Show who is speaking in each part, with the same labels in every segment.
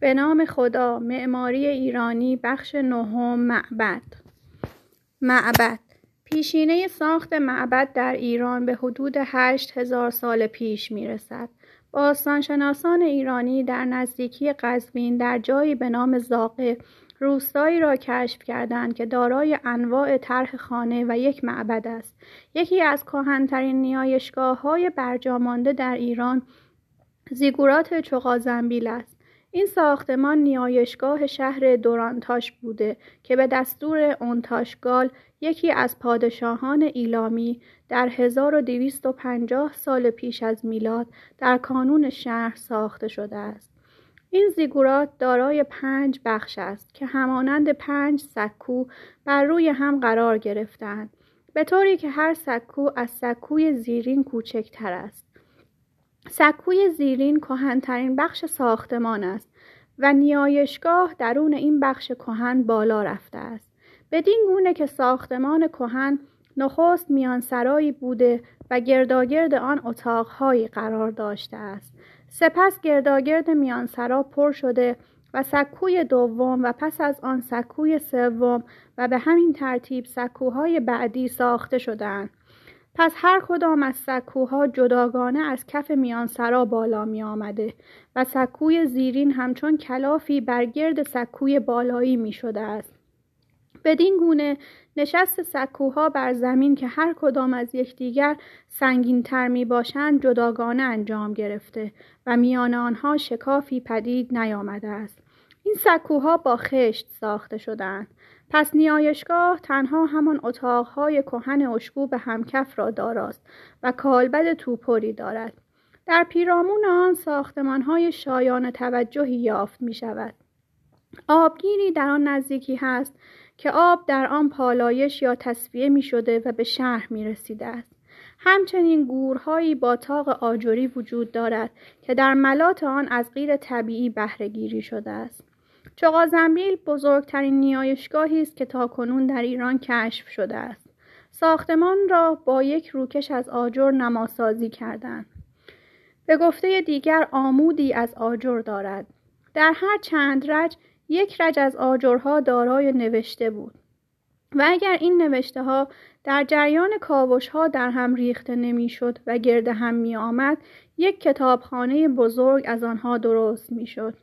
Speaker 1: به نام خدا معماری ایرانی بخش نهم معبد. معبد. پیشینه ساخت معبد در ایران به حدود هشت هزار سال پیش می رسد. باستانشناسان ایرانی در نزدیکی قزوین در جایی به نام زاقه روستایی را کشف کردند که دارای انواع طرح خانه و یک معبد است. یکی از کهنترین نیایشگاه های برجامانده در ایران زیگورات چغازنبیل است. این ساختمان نیایشگاه شهر دورانتاش بوده که به دستور اونتاشگال یکی از پادشاهان ایلامی در 1250 سال پیش از میلاد در کانون شهر ساخته شده است. این زیگورات دارای پنج بخش است که همانند پنج سکو بر روی هم قرار گرفتند به طوری که هر سکو از سکوی زیرین کوچکتر است. سکوی زیرین کهنترین بخش ساختمان است و نیایشگاه درون این بخش کهن بالا رفته است. بدین گونه که ساختمان کهن نخست میان سرایی بوده و گرداگرد آن اتاقهایی قرار داشته است. سپس گرداگرد میانسرا پر شده و سکوی دوم و پس از آن سکوی سوم و به همین ترتیب سکوهای بعدی ساخته شدند پس هر کدام از سکوها جداگانه از کف میانسرا بالا می آمده و سکوی زیرین همچون کلافی بر گرد سکوی بالایی می شده است. بدین گونه نشست سکوها بر زمین که هر کدام از یکدیگر سنگین تر می باشند جداگانه انجام گرفته و میان آنها شکافی پدید نیامده است. این سکوها با خشت ساخته شدند پس نیایشگاه تنها همان اتاقهای کهن اشکوب همکف را داراست و کالبد توپری دارد در پیرامون آن ساختمانهای شایان توجهی یافت می شود آبگیری در آن نزدیکی هست که آب در آن پالایش یا تصفیه می شده و به شهر می رسیده است. همچنین گورهایی با تاق آجری وجود دارد که در ملات آن از غیر طبیعی بهرهگیری شده است. چغازنبیل بزرگترین نیایشگاهی است که تاکنون در ایران کشف شده است. ساختمان را با یک روکش از آجر نماسازی کردند. به گفته دیگر آمودی از آجر دارد. در هر چند رج یک رج از آجرها دارای نوشته بود. و اگر این نوشته ها در جریان کاوش ها در هم ریخته نمی‌شد و گرد هم می آمد یک کتابخانه بزرگ از آنها درست می شد.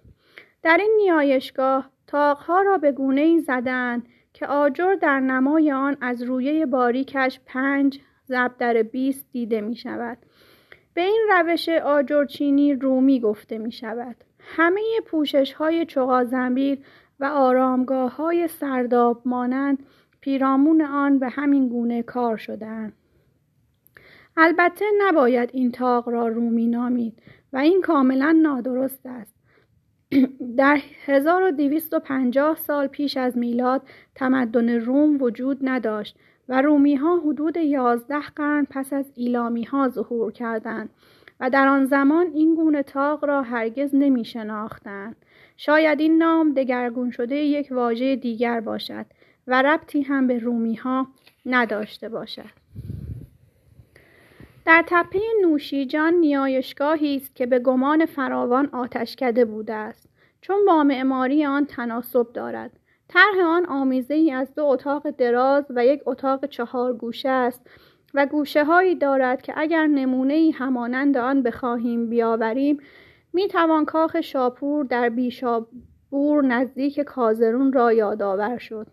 Speaker 1: در این نیایشگاه تاقها را به گونه ای زدند که آجر در نمای آن از رویه باریکش پنج ضرب در بیست دیده می شود. به این روش آجرچینی رومی گفته می شود. همه پوشش های چغازنبیل و آرامگاه های سرداب مانند پیرامون آن به همین گونه کار شدند. البته نباید این تاق را رومی نامید و این کاملا نادرست است. در 1250 سال پیش از میلاد تمدن روم وجود نداشت و رومی ها حدود 11 قرن پس از ایلامی ها ظهور کردند و در آن زمان این گونه تاق را هرگز نمی شناختند. شاید این نام دگرگون شده یک واژه دیگر باشد و ربطی هم به رومی ها نداشته باشد. در تپه نوشیجان نیایشگاهی است که به گمان فراوان آتشکده بوده است. چون با معماری آن تناسب دارد. طرح آن آمیزه ای از دو اتاق دراز و یک اتاق چهار گوشه است و گوشه هایی دارد که اگر نمونه ای همانند آن بخواهیم بیاوریم می توان کاخ شاپور در بیشابور نزدیک کازرون را یادآور شد.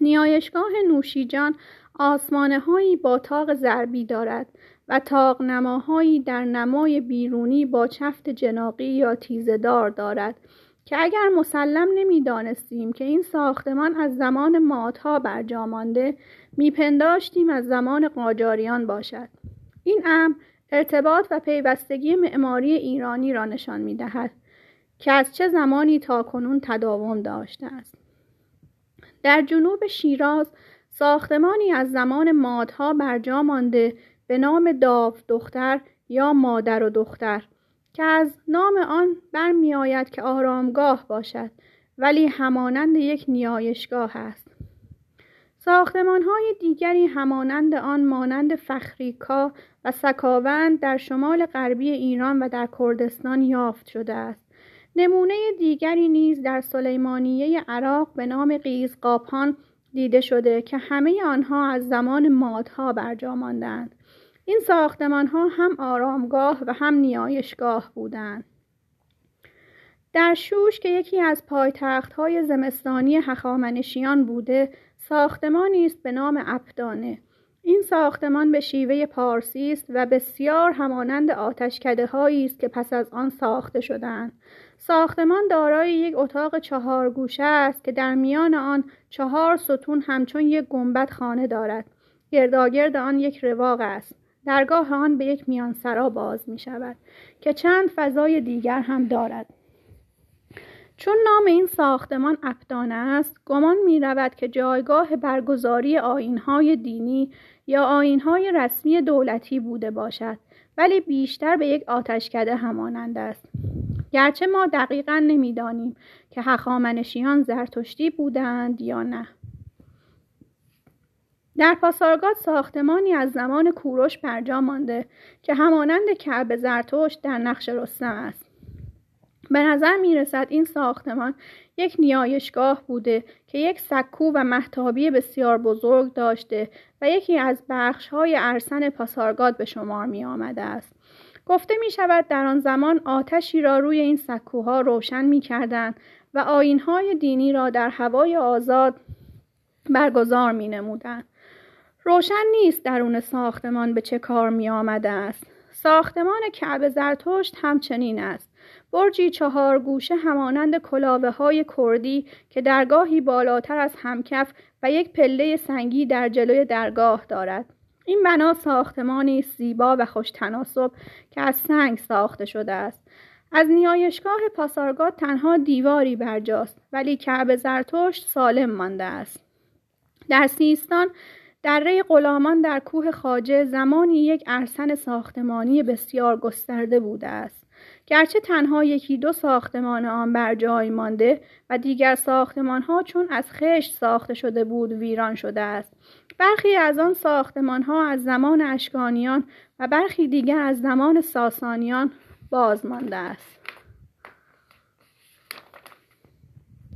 Speaker 1: نیایشگاه نوشیجان آسمانه هایی با تاق ضربی دارد و تاق نماهایی در نمای بیرونی با چفت جناقی یا تیزدار دارد که اگر مسلم نمی‌دانستیم که این ساختمان از زمان مادها برجا مانده میپنداشتیم از زمان قاجاریان باشد. این امر ارتباط و پیوستگی معماری ایرانی را نشان می‌دهد که از چه زمانی تا کنون تداوم داشته است. در جنوب شیراز ساختمانی از زمان مادها برجا مانده به نام داو دختر یا مادر و دختر که از نام آن برمیآید که آرامگاه باشد ولی همانند یک نیایشگاه است. ساختمان های دیگری همانند آن مانند فخریکا و سکاوند در شمال غربی ایران و در کردستان یافت شده است. نمونه دیگری نیز در سلیمانیه عراق به نام قیزقاپان دیده شده که همه آنها از زمان مادها برجا ماندند این ساختمان ها هم آرامگاه و هم نیایشگاه بودند. در شوش که یکی از پایتخت های زمستانی هخامنشیان بوده ساختمانی است به نام اپدانه این ساختمان به شیوه پارسی است و بسیار همانند آتشکده هایی است که پس از آن ساخته شدند ساختمان دارای یک اتاق چهار گوشه است که در میان آن چهار ستون همچون یک گنبد خانه دارد. گرداگرد آن یک رواق است. درگاه آن به یک میانسرا باز می شود که چند فضای دیگر هم دارد. چون نام این ساختمان اپدانه است گمان می رود که جایگاه برگزاری آینهای دینی یا آینهای رسمی دولتی بوده باشد ولی بیشتر به یک آتشکده همانند است. گرچه ما دقیقا نمی‌دانیم که هخامنشیان زرتشتی بودند یا نه در پاسارگاد ساختمانی از زمان کوروش برجا مانده که همانند کعب زرتشت در نقش رستم است به نظر می رسد این ساختمان یک نیایشگاه بوده که یک سکو و محتابی بسیار بزرگ داشته و یکی از بخش های ارسن پاسارگاد به شمار می آمده است. گفته می شود در آن زمان آتشی را روی این سکوها روشن می کردن و های دینی را در هوای آزاد برگزار می نمودن. روشن نیست درون ساختمان به چه کار می آمده است. ساختمان کعب زرتشت همچنین است. برجی چهار گوشه همانند کلاوه های کردی که درگاهی بالاتر از همکف و یک پله سنگی در جلوی درگاه دارد. این بنا ساختمانی زیبا و خوش تناسب که از سنگ ساخته شده است. از نیایشگاه پاسارگاد تنها دیواری برجاست ولی کعب زرتشت سالم مانده است. در سیستان دره غلامان در کوه خاجه زمانی یک ارسن ساختمانی بسیار گسترده بوده است. گرچه تنها یکی دو ساختمان آن بر جای مانده و دیگر ساختمان ها چون از خشت ساخته شده بود ویران شده است برخی از آن ساختمان ها از زمان اشکانیان و برخی دیگر از زمان ساسانیان باز مانده است.